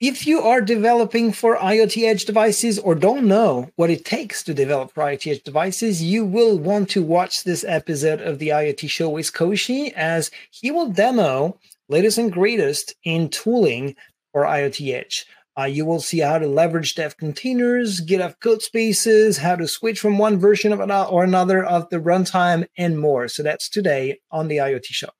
If you are developing for IoT Edge devices or don't know what it takes to develop for IoT Edge devices, you will want to watch this episode of the IoT Show with Koshi as he will demo latest and greatest in tooling for IoT Edge. Uh, you will see how to leverage dev containers, GitHub Codespaces, how to switch from one version of an or another of the runtime, and more. So that's today on the IoT Show.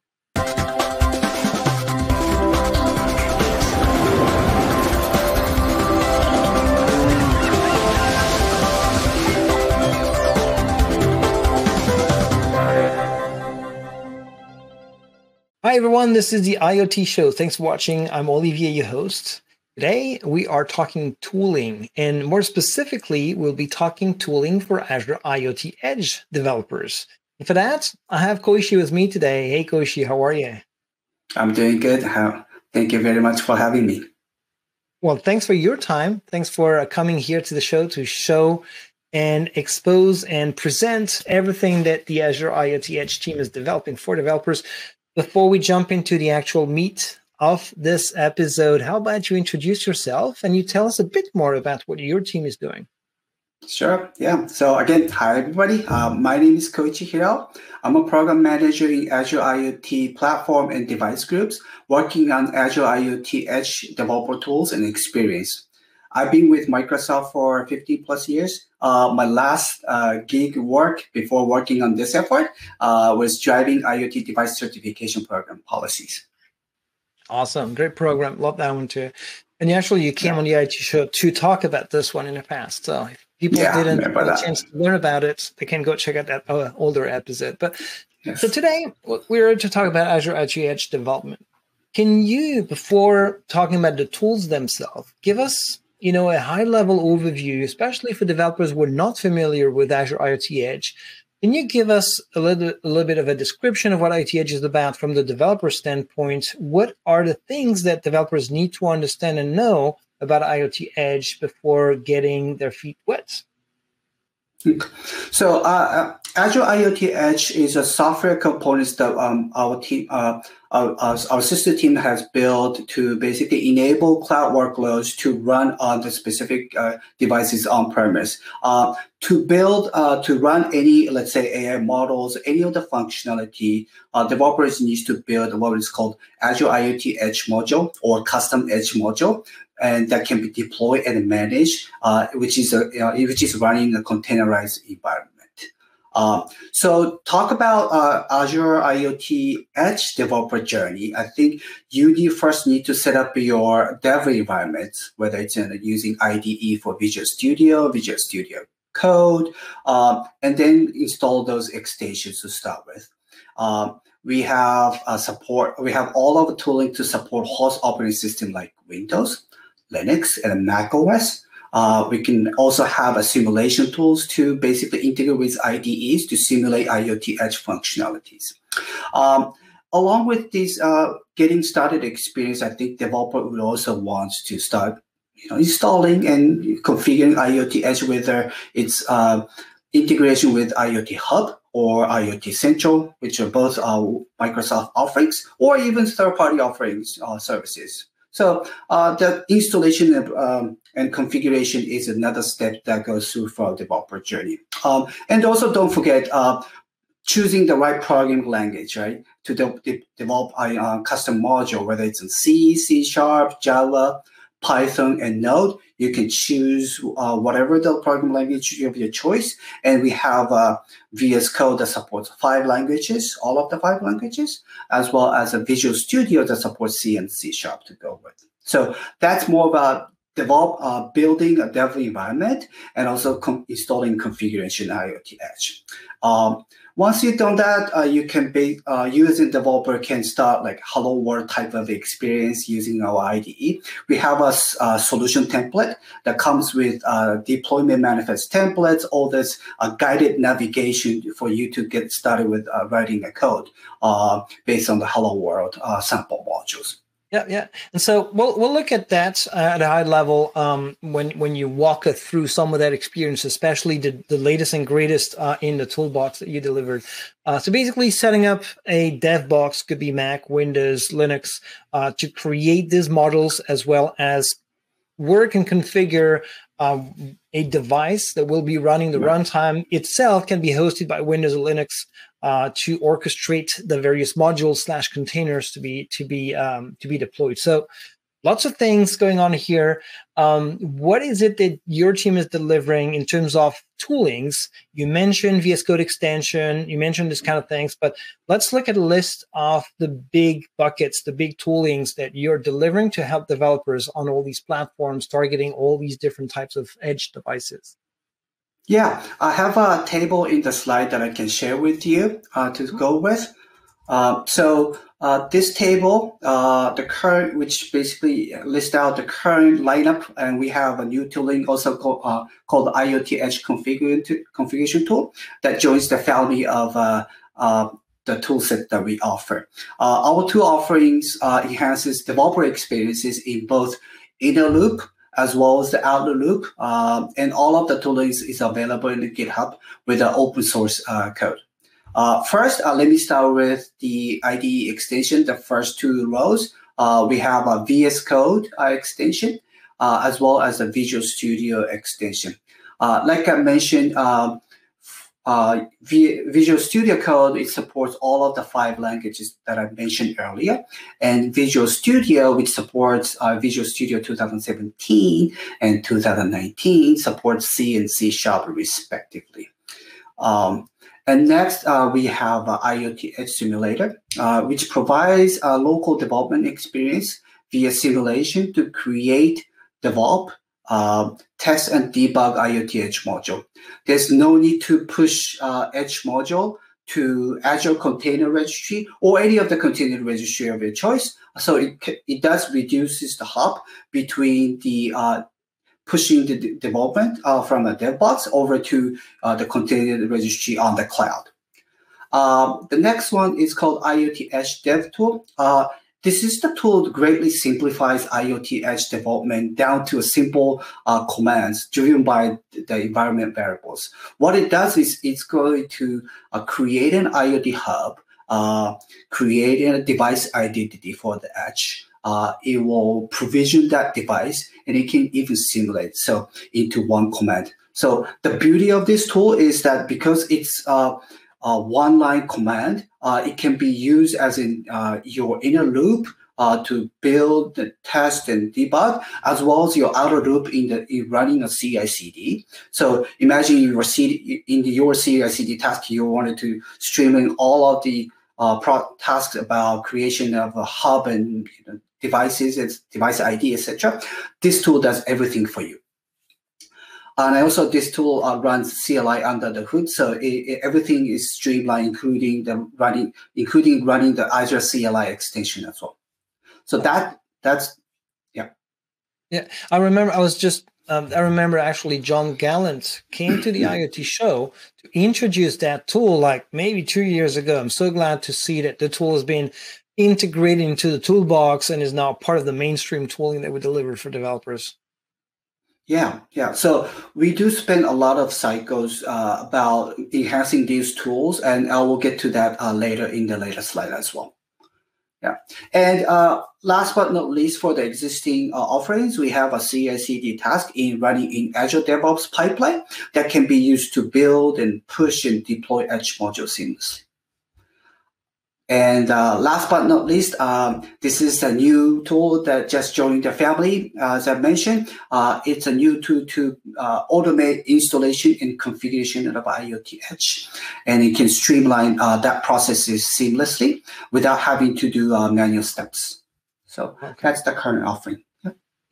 Hi, everyone. This is the IoT Show. Thanks for watching. I'm Olivier, your host. Today, we are talking tooling, and more specifically, we'll be talking tooling for Azure IoT Edge developers. And for that, I have Koichi with me today. Hey, Koichi, how are you? I'm doing good. Thank you very much for having me. Well, thanks for your time. Thanks for uh, coming here to the show to show and expose and present everything that the Azure IoT Edge team is developing for developers. Before we jump into the actual meat of this episode, how about you introduce yourself and you tell us a bit more about what your team is doing? Sure. Yeah. So again, hi everybody. Uh, my name is Koichi Hiro. I'm a program manager in Azure IoT platform and device groups, working on Azure IoT Edge developer tools and experience. I've been with Microsoft for 15 plus years. Uh, my last uh, gig work before working on this effort uh, was driving IoT device certification program policies. Awesome. Great program. Love that one too. And actually, you came yeah. on the IoT show to talk about this one in the past. So if people yeah, didn't have a chance to learn about it, they can go check out that uh, older episode. But yes. so today, we're to talk about Azure IoT Edge development. Can you, before talking about the tools themselves, give us you know, a high level overview, especially for developers who are not familiar with Azure IoT Edge. Can you give us a little, a little bit of a description of what IoT Edge is about from the developer standpoint? What are the things that developers need to understand and know about IoT Edge before getting their feet wet? So, uh, Azure IoT Edge is a software component that um, our team, uh, our, our, sister team has built to basically enable cloud workloads to run on the specific uh, devices on premise. Uh, to build, uh, to run any, let's say, AI models, any of the functionality, uh, developers needs to build what is called Azure IoT Edge module or custom Edge module and that can be deployed and managed, uh, which is a, which is running a containerized environment. Uh, so talk about uh, Azure IoT Edge developer journey. I think you first need to set up your dev environment, whether it's in, using IDE for Visual Studio, Visual Studio Code, um, and then install those extensions to start with. Um, we have uh, support. We have all of the tooling to support host operating system like Windows, Linux, and Mac OS. Uh, we can also have a simulation tools to basically integrate with IDEs to simulate IoT edge functionalities. Um, along with this uh, getting started experience, I think developer would also want to start you know, installing and configuring IoT edge, whether it's uh, integration with IoT Hub or IoT Central, which are both uh, Microsoft offerings, or even third-party offerings uh, services. So uh, the installation of, um, and configuration is another step that goes through for developer journey. Um, and also don't forget uh, choosing the right programming language, right? To de de develop a uh, custom module, whether it's in C, C Sharp, Java, Python, and Node. You can choose uh, whatever the programming language of your choice. And we have uh, VS Code that supports five languages, all of the five languages, as well as a Visual Studio that supports C and C Sharp to go with. So that's more about develop uh, building a dev environment and also com- installing configuration IoT Edge. Um, once you've done that, uh, you can be uh, using developer can start like hello world type of experience using our IDE. We have a, solution template that comes with uh, deployment manifest templates, all this uh, guided navigation for you to get started with uh, writing a code uh, based on the hello world sample modules. Yeah, yeah. And so we'll we'll look at that uh, at a high level um, when when you walk us through some of that experience, especially the, the latest and greatest uh, in the toolbox that you delivered. Uh, so basically, setting up a dev box could be Mac, Windows, Linux uh, to create these models as well as work and configure um, a device that will be running the runtime itself can be hosted by Windows or Linux uh, to orchestrate the various modules slash containers to be to be um, to be deployed. So lots of things going on here. Um, what is it that your team is delivering in terms of toolings? You mentioned VS Code extension, you mentioned this kind of things, but let's look at a list of the big buckets, the big toolings that you're delivering to help developers on all these platforms, targeting all these different types of edge devices. Yeah, I have a table in the slide that I can share with you uh, to go with. Uh, so uh, this table, uh, the current, which basically lists out the current lineup, and we have a new tooling also called, uh, called IoT Edge configuration tool that joins the family of uh, uh, the toolset that we offer. Uh, our two offerings enhances developer experiences in both inner loop as well as the outer loop, and all of the tooling is available in the GitHub with an open source code. Uh, first, uh, let me start with the IDE extension, the first two rows. Uh, we have a VS Code uh, extension, uh, as well as a Visual Studio extension. Uh, like I mentioned, um, Visual Studio Code, it supports all of the five languages that I mentioned earlier. And Visual Studio, which supports Visual Studio 2017 and 2019, supports C and C Sharp respectively. Um, and next, uh, we have uh, IoT Edge Simulator, uh, which provides a local development experience via simulation to create, develop, uh, test, and debug IoT Edge module. There's no need to push uh, Edge module to Azure Container Registry or any of the container registry of your choice. So it, it does reduces the hop between the uh, pushing the de development uh, from the dev box over to uh, the container registry on the cloud. Um, the next one is called IoT Edge Dev Tool. Uh, this is the tool that greatly simplifies IoT Edge development down to a simple uh, commands driven by the environment variables. What it does is it's going to uh, create an IoT hub, uh, create a device identity for the edge, uh, it will provision that device and it can even simulate so into one command. So the beauty of this tool is that because it's uh, a one line command, uh, it can be used as in uh, your inner loop uh, to build, the test, and debug, as well as your outer loop in the in running a CI/CD. So imagine your CD, in the, your CI/CD task, you wanted to stream in all of the uh, pro- tasks about creation of a hub and you know, devices and device ID, etc. This tool does everything for you. And also this tool uh, runs CLI under the hood, so it, it, everything is streamlined, including the running, including running the Azure CLI extension as well. So that that's yeah. Yeah, I remember. I was just. Um, I remember actually Jon Gallant came to the IoT show to introduce that tool like maybe two years ago. I'm so glad to see that the tool has been integrated into the toolbox and is now part of the mainstream tooling that we deliver for developers. Yeah, yeah. So we do spend a lot of cycles uh, about enhancing these tools, and I will get to that uh, later in the later slide as well. Yeah, and uh, last but not least, for the existing uh, offerings, we have a CI/CD task in running in Azure DevOps pipeline that can be used to build and push and deploy Edge modules seamlessly. And uh, last but not least, um, this is a new tool that just joined the family. Uh, as I mentioned, uh, it's a new tool to uh, automate installation and configuration of IoT Edge. And it can streamline uh, that processes seamlessly without having to do uh, manual steps. So okay. that's the current offering.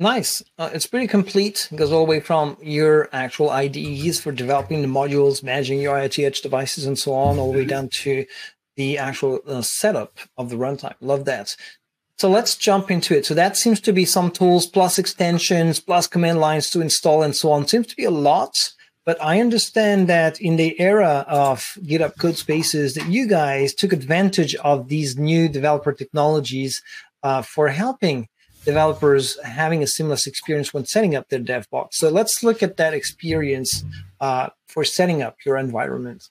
Nice. Uh, it's pretty complete. It goes all the way from your actual IDEs for developing the modules, managing your IoT Edge devices, and so on, all the way mm-hmm. down to the actual uh, setup of the runtime. Love that. So let's jump into it. So that seems to be some tools plus extensions plus command lines to install and so on. Seems to be a lot. But I understand that in the era of GitHub Codespaces, that you guys took advantage of these new developer technologies uh, for helping developers having a seamless experience when setting up their dev box. So let's look at that experience uh, for setting up your environment.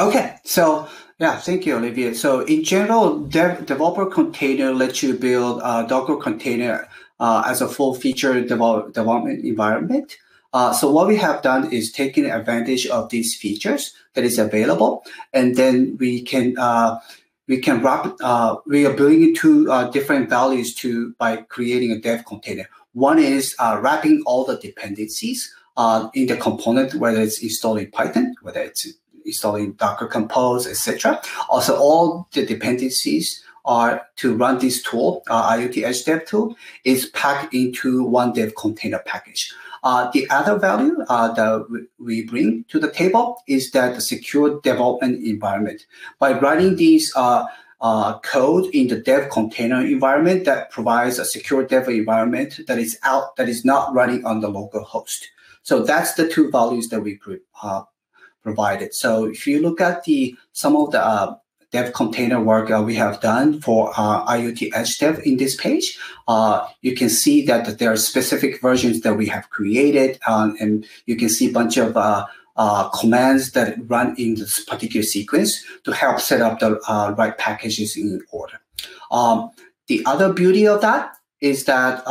Okay, so yeah, thank you, Olivier. So in general, dev, developer container lets you build a Docker container uh, as a full feature develop, development environment. Uh, so what we have done is taking advantage of these features that is available, and then we can uh, we can wrap uh, we are building two uh, different values to by creating a dev container. One is uh, wrapping all the dependencies in the component, whether it's installing Python, whether it's installing Docker Compose, etc. Also, all the dependencies are to run this tool, uh, IoT Edge Dev tool, is packed into one dev container package. Uh, the other value uh, that we bring to the table is that the secure development environment. By running these uh, uh, code in the dev container environment that provides a secure dev environment that is out that is not running on the local host. So that's the two values that we uh, provided. So if you look at the some of the uh, dev container work uh, we have done for uh, IoT Edge Dev in this page, uh, you can see that there are specific versions that we have created, um, and you can see a bunch of uh, uh, commands that run in this particular sequence to help set up the right packages in order. Um, the other beauty of that is that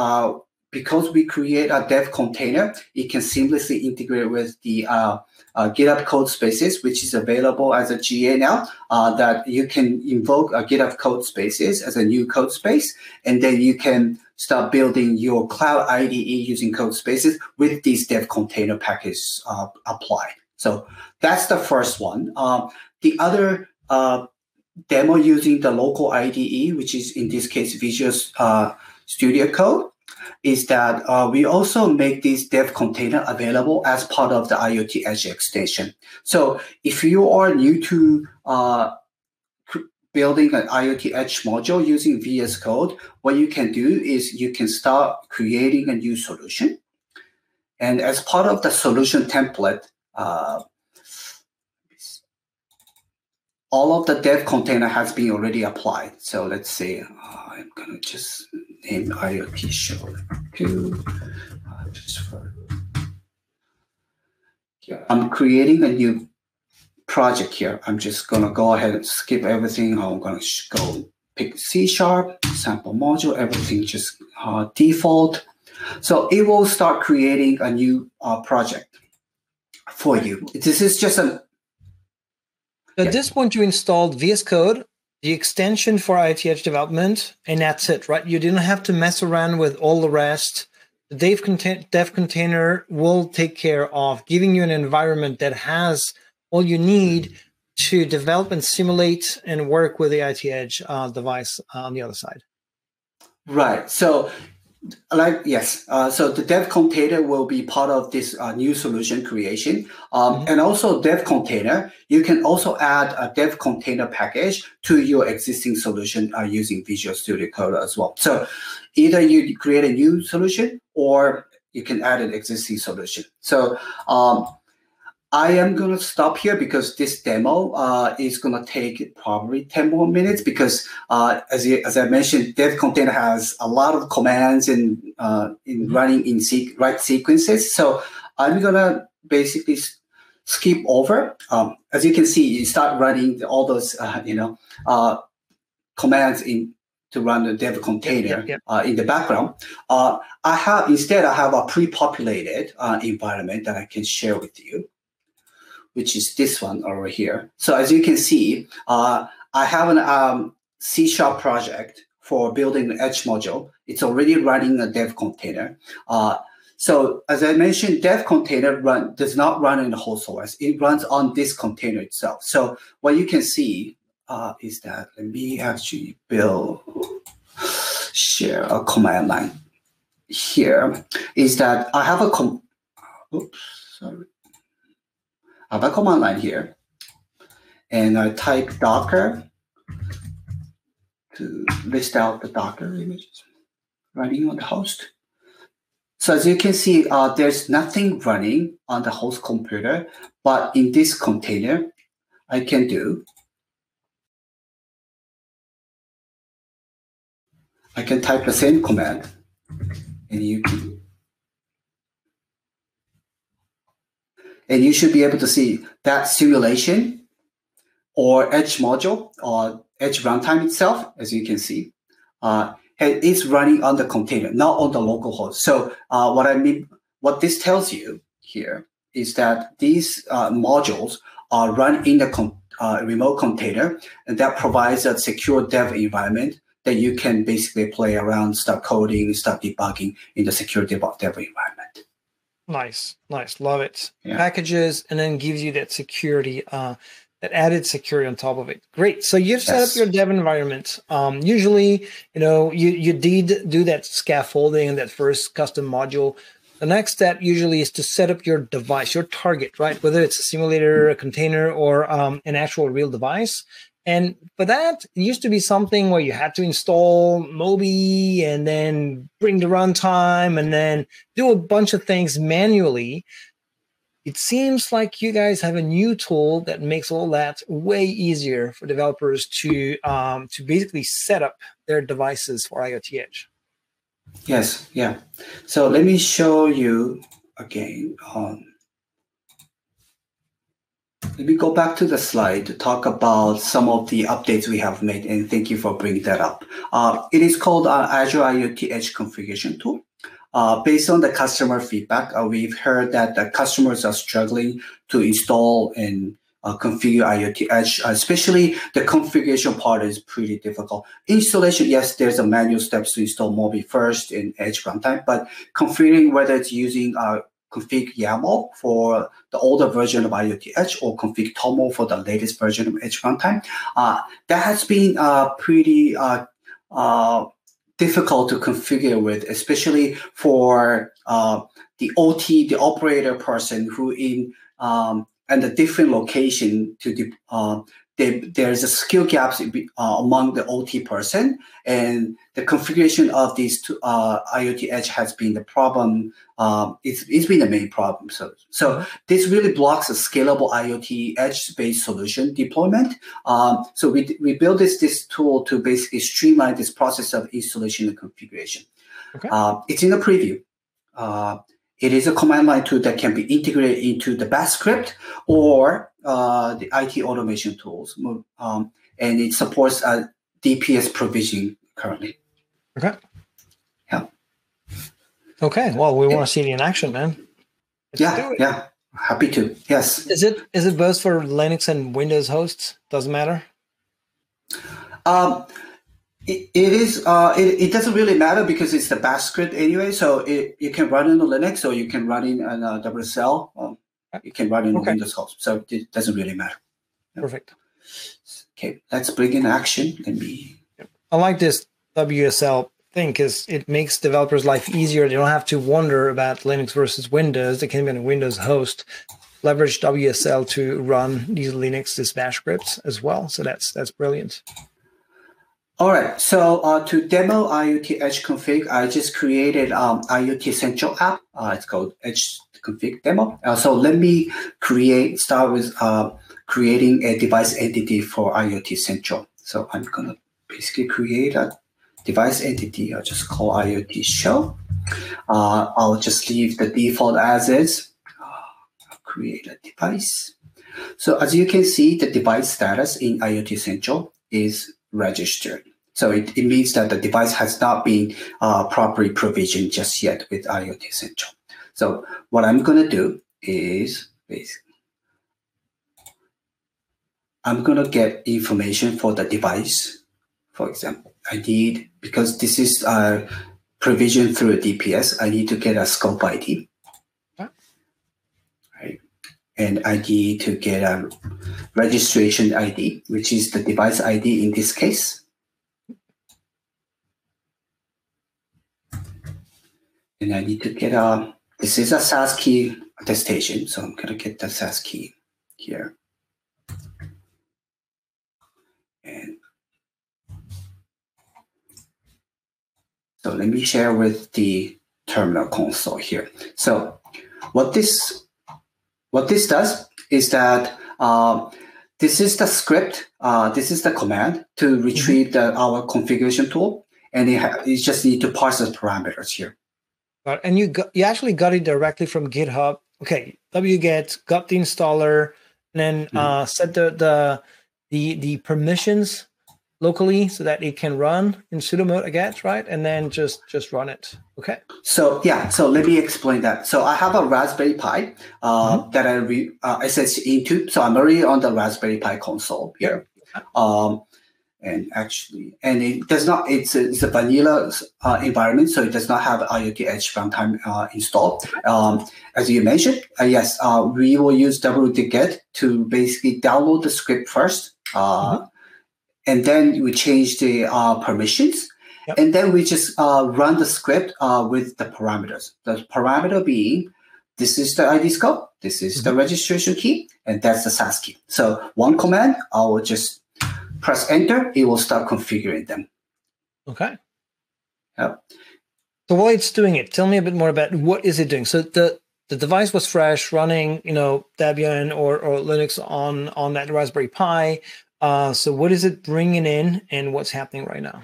because we create a dev container, it can seamlessly integrate with the uh, uh, GitHub Codespaces, which is available as a GA now, uh, that you can invoke a GitHub Codespaces as a new code space, and then you can start building your cloud IDE using Codespaces with these dev container packages uh, applied. So that's the first one. Um, the other uh, demo using the local IDE, which is in this case Visual uh, Studio Code, is that uh, we also make this dev container available as part of the IoT Edge extension. So if you are new to uh, building an IoT Edge module using VS Code, what you can do is you can start creating a new solution. And as part of the solution template, uh, all of the dev container has been already applied. So let's say uh, I'm gonna just name IoT show two. Uh, just for yeah, I'm creating a new project here. I'm just gonna go ahead and skip everything. I'm gonna go pick C sharp sample module. Everything just uh, default. So it will start creating a new uh, project for you. This is just a at this point, you installed VS Code, the extension for Edge development, and that's it, right? You didn't have to mess around with all the rest. The dev, contain- dev container will take care of giving you an environment that has all you need to develop and simulate and work with the Edge uh, device on the other side. Right. So like yes. Uh, so the dev container will be part of this uh, new solution creation. Um, mm-hmm. and also dev container you can also add a dev container package to your existing solution uh, using visual studio code as well. So either you create a new solution or you can add an existing solution. So um, I am going to stop here because this demo uh, is going to take probably 10 more minutes because uh, as, you, as I mentioned, dev container has a lot of commands and uh, in mm-hmm. running in se- right sequences. So I'm going to basically skip over. Um, as you can see, you start running all those, uh, you know, uh, commands in to run the dev container uh, in the background. I have instead I have a pre-populated environment that I can share with you which is this one over here. So as you can see, uh, I have an um, C Sharp project for building the Edge module. It's already running a dev container. Uh, so as I mentioned, dev container run does not run in the host OS. It runs on this container itself. So what you can see uh, is that let me actually build share a command line here. Is that I have a com. Oops, sorry. I have a command line here, and I type Docker to list out the Docker images running on the host. So as you can see, uh, there's nothing running on the host computer, but in this container, I can do I can type the same command and you can And you should be able to see that simulation or Edge module or Edge runtime itself, as you can see. Uh, is running on the container, not on the local host. So uh, what I mean, what this tells you here is that these uh, modules are run in the uh, remote container, and that provides a secure dev environment that you can basically play around, start coding, start debugging in the secure dev environment. Nice, nice, love it. Yeah. Packages, and then gives you that security, uh, that added security on top of it. Great. So you've set yes. up your dev environment. Um, usually, you know, you you did do that scaffolding and that first custom module the next step usually is to set up your device, your target, right? Whether it's a simulator, a container, or um, an actual real device. And for that, it used to be something where you had to install Moby and then bring the runtime and then do a bunch of things manually. It seems like you guys have a new tool that makes all that way easier for developers to um, to basically set up their devices for IoT Edge. Yes, yeah. So let me show you again. Um, let me go back to the slide to talk about some of the updates we have made, and thank you for bringing that up. Uh, it is called uh, Azure IoT Edge Configuration Tool. Uh, based on the customer feedback, uh, we've heard that the customers are struggling to install and uh, configure IoT Edge, especially the configuration part is pretty difficult. Installation, yes, there's a manual steps to install Moby first in Edge runtime, but configuring whether it's using uh, config YAML for the older version of IoT Edge or config TOML for the latest version of Edge runtime, uh, that has been uh, pretty uh, uh, difficult to configure with, especially for uh, the OT, the operator person who in um, and the different location to the uh, they, there's a skill gaps uh, among the OT person, and the configuration of these two, uh, IoT Edge has been the problem. Um, it's, it's been the main problem. So, so this really blocks a scalable IoT Edge-based solution deployment. Um, so we, we built this, this tool to basically streamline this process of installation and configuration. Okay. Uh, it's in a preview. Uh, it is a command line tool that can be integrated into the Bash script or uh, the IT automation tools. Um, and it supports uh, DPS provision currently. Okay. Yeah. Okay. Well, we want to see it in action, man. Let's yeah. Yeah. Happy to. Yes. Is it is it both for Linux and Windows hosts? Doesn't matter. Um, it, it is. Uh, it, it doesn't really matter because it's the bash script anyway. So it you can run in Linux or you can run in a uh, WSL. Um, you can run in okay. Windows host. So it doesn't really matter. Perfect. Okay, let's bring in action. Let me. I like this WSL thing because it makes developers' life easier. They don't have to wonder about Linux versus Windows. They can be on a Windows host. Leverage WSL to run these Linux this bash scripts as well. So that's that's brilliant. All right. So uh, to demo IoT Edge config, I just created um, IoT Central app. Uh, it's called Edge config demo. Uh, so let me create, start with uh, creating a device entity for IoT Central. So I'm to basically create a device entity. I'll just call IoT show. Uh, I'll just leave the default as is. Uh, I'll create a device. So as you can see, the device status in IoT Central is registered. So it, it means that the device has not been uh, properly provisioned just yet with IoT Central. So what I'm going to do is basically, I'm going to get information for the device. For example, I need, because this is uh, provisioned through DPS, I need to get a scope ID. Right. And I need to get a registration ID, which is the device ID in this case. And I need to get a, this is a SAS key attestation. So I'm going to get the SAS key here. And so let me share with the terminal console here. So what this what this does is that uh, this is the script, uh, this is the command to retrieve mm-hmm. the, our configuration tool, and it, you just need to parse the parameters here. And you got, you actually got it directly from GitHub. Okay, wget got the installer, and then mm-hmm. uh, set the, the the the permissions locally so that it can run in sudo mode again, right? And then just just run it. Okay. So yeah, so let me explain that. So I have a Raspberry Pi uh, mm-hmm. that I re, uh, SSH into. So I'm already on the Raspberry Pi console here. Um, and actually, and it does not. It's a, it's a vanilla uh, environment, so it does not have IoT Edge runtime uh, installed. Um, as you mentioned, uh, yes, uh, we will use wget to basically download the script first, uh, mm-hmm. and then we change the uh, permissions, yep. and then we just run the script with the parameters. The parameter being this is the ID scope, this is mm-hmm. the registration key, and that's the SAS key. So one command, I will just press enter, it will start configuring them. Okay. Yep. So while it's doing it, tell me a bit more about what is it doing. So the the device was fresh, running, you know, Debian or, or Linux on on that Raspberry Pi. Uh, so what is it bringing in, and what's happening right now?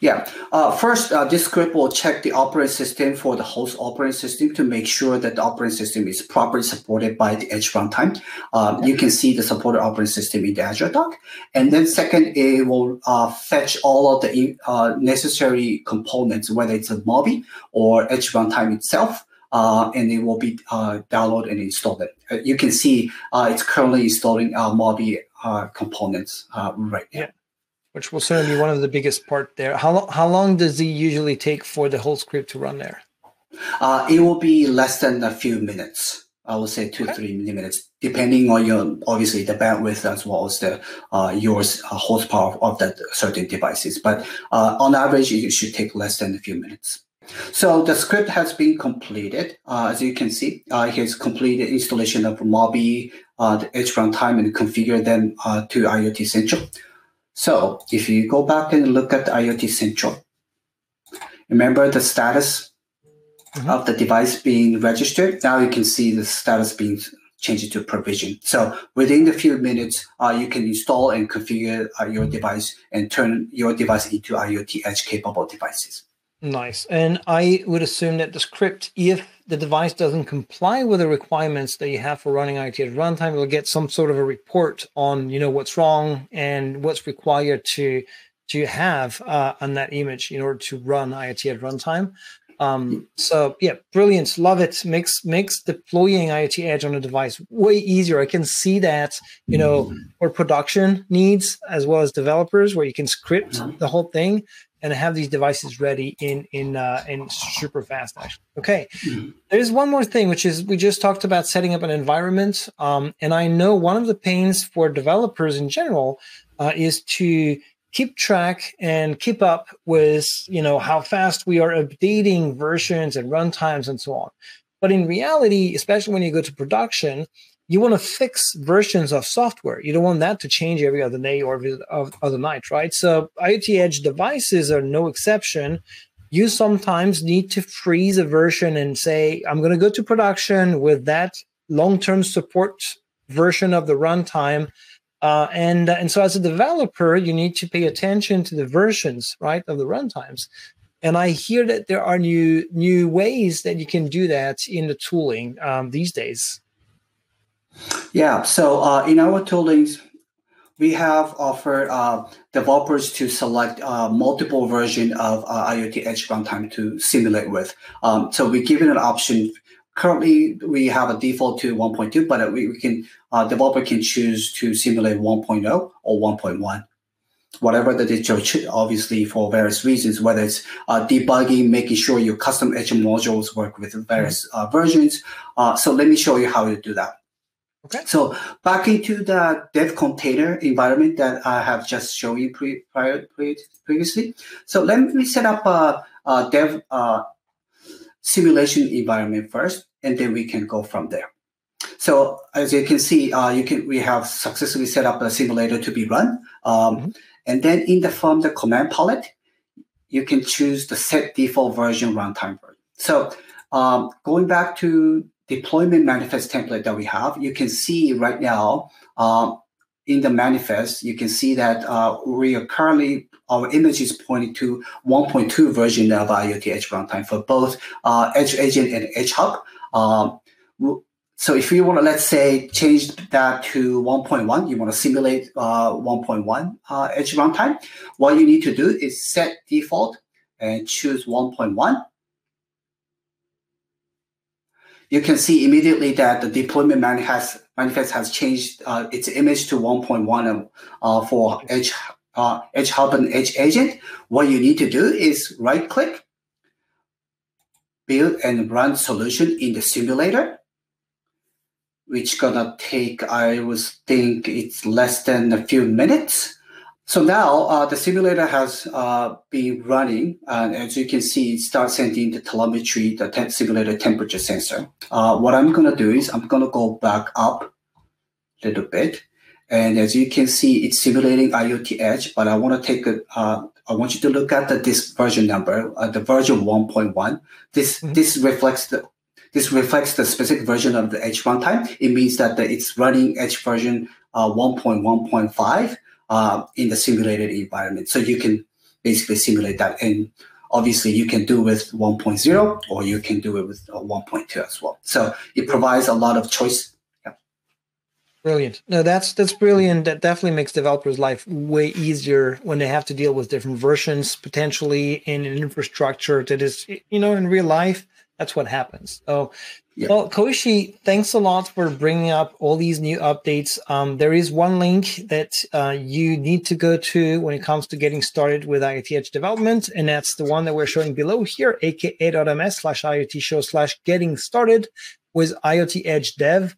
Yeah. Uh, first, uh, this script will check the operating system for the host operating system to make sure that the operating system is properly supported by the Edge runtime. Um, You can see the supported operating system in the Azure doc. And then second, it will uh, fetch all of the uh, necessary components, whether it's a Moby or Edge runtime itself. Uh, and it will be uh, downloaded and installed. Uh, you can see uh, it's currently installing uh, Moby uh, components right now. Yeah which will certainly be one of the biggest part there. How how long does it usually take for the whole script to run there? Uh, it will be less than a few minutes. I would say two okay. three minutes, depending on your obviously the bandwidth as well as the uh, yours uh, horsepower of that certain devices. But uh, on average, it should take less than a few minutes. So the script has been completed. Uh, as you can see, uh, here's completed installation of Moby, uh, the Edge runtime, and configure them uh, to IoT Central. So if you go back and look at IoT Central, remember the status mm-hmm. of the device being registered. Now you can see the status being changed to provision. So within the few minutes, uh, you can install and configure uh, your device and turn your device into IoT Edge capable devices. Nice. And I would assume that the script, if the device doesn't comply with the requirements that you have for running IoT Edge runtime, you'll get some sort of a report on, you know, what's wrong and what's required to to have uh, on that image in order to run IoT Edge runtime. Um, so yeah, brilliant, love it. Makes makes deploying IoT Edge on a device way easier. I can see that, you know, for production needs as well as developers, where you can script the whole thing and have these devices ready in in uh, in super fast actually. Okay. Mm-hmm. there's one more thing which is we just talked about setting up an environment um, and i know one of the pains for developers in general uh, is to keep track and keep up with you know how fast we are updating versions and runtimes and so on. But in reality especially when you go to production you want to fix versions of software. You don't want that to change every other day or other night, right? So IoT Edge devices are no exception. You sometimes need to freeze a version and say, I'm going to go to production with that long-term support version of the runtime. Uh, and, and so as a developer, you need to pay attention to the versions, right, of the runtimes. And I hear that there are new new ways that you can do that in the tooling um, these days. Yeah, so uh, in our toolings, we have offered uh, developers to select uh, multiple version of uh, IoT Edge runtime to simulate with. Um, so we give it an option. Currently, we have a default to 1.2, but we, we can uh, developer can choose to simulate 1.0 or 1.1 whatever the digital obviously for various reasons, whether it's uh, debugging, making sure your custom edge modules work with various uh, versions. Uh, so let me show you how to do that. Okay. So back into the dev container environment that I have just shown you pre- prior, pre- previously. So let me set up a, a dev uh, simulation environment first, and then we can go from there. So as you can see, uh, you can we have successfully set up a simulator to be run. Um, mm-hmm. And then in the from the command palette, you can choose the set default version runtime version. So um, going back to deployment manifest template that we have, you can see right now um, in the manifest, you can see that uh, we are currently, our image is pointing to 1.2 version of IoT Edge runtime for both uh, Edge Agent and Edge Hub. Um, so if you want to, let's say, change that to 1.1, you want to simulate uh, 1.1 uh, edge runtime, what you need to do is set default and choose 1.1. You can see immediately that the deployment manifest, manifest has changed uh, its image to 1.1 uh, for Edge, uh, Edge Hub and Edge Agent. What you need to do is right click, build and run solution in the simulator which gonna take I was think it's less than a few minutes. So now uh, the simulator has uh, been running, and as you can see, it starts sending the telemetry, the te- simulator temperature sensor. Uh, what I'm gonna do is I'm gonna go back up a little bit, and as you can see, it's simulating IoT Edge. But I want to take a, uh, I want you to look at the, this version number, uh, the version 1.1. This mm-hmm. this reflects the this reflects the specific version of the Edge runtime. It means that it's running Edge version uh, 1.1.5 uh, in the simulated environment. So you can basically simulate that. And obviously you can do with 1.0 or you can do it with uh, 1.2 as well. So it provides a lot of choice. Yeah. Brilliant. No, that's that's brilliant. That definitely makes developers' life way easier when they have to deal with different versions potentially in an infrastructure that is, you know, in real life that's what happens. So, yeah. well, Koichi, thanks a lot for bringing up all these new updates. Um, there is one link that uh, you need to go to when it comes to getting started with IoT Edge development, and that's the one that we're showing below here, aka.ms slash IoT show slash getting started with IoT Edge Dev.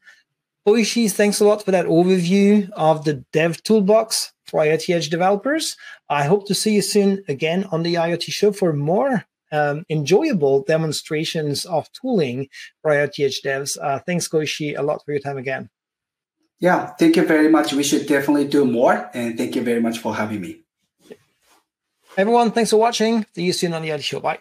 Koichi, thanks a lot for that overview of the Dev Toolbox for IoT Edge developers. I hope to see you soon again on the IoT show for more um, enjoyable demonstrations of tooling for IoT Edge devs. Uh, thanks, Koichi, a lot for your time again. Yeah, thank you very much. We should definitely do more. And thank you very much for having me. Everyone, thanks for watching. See you soon on the IoT Show. Bye.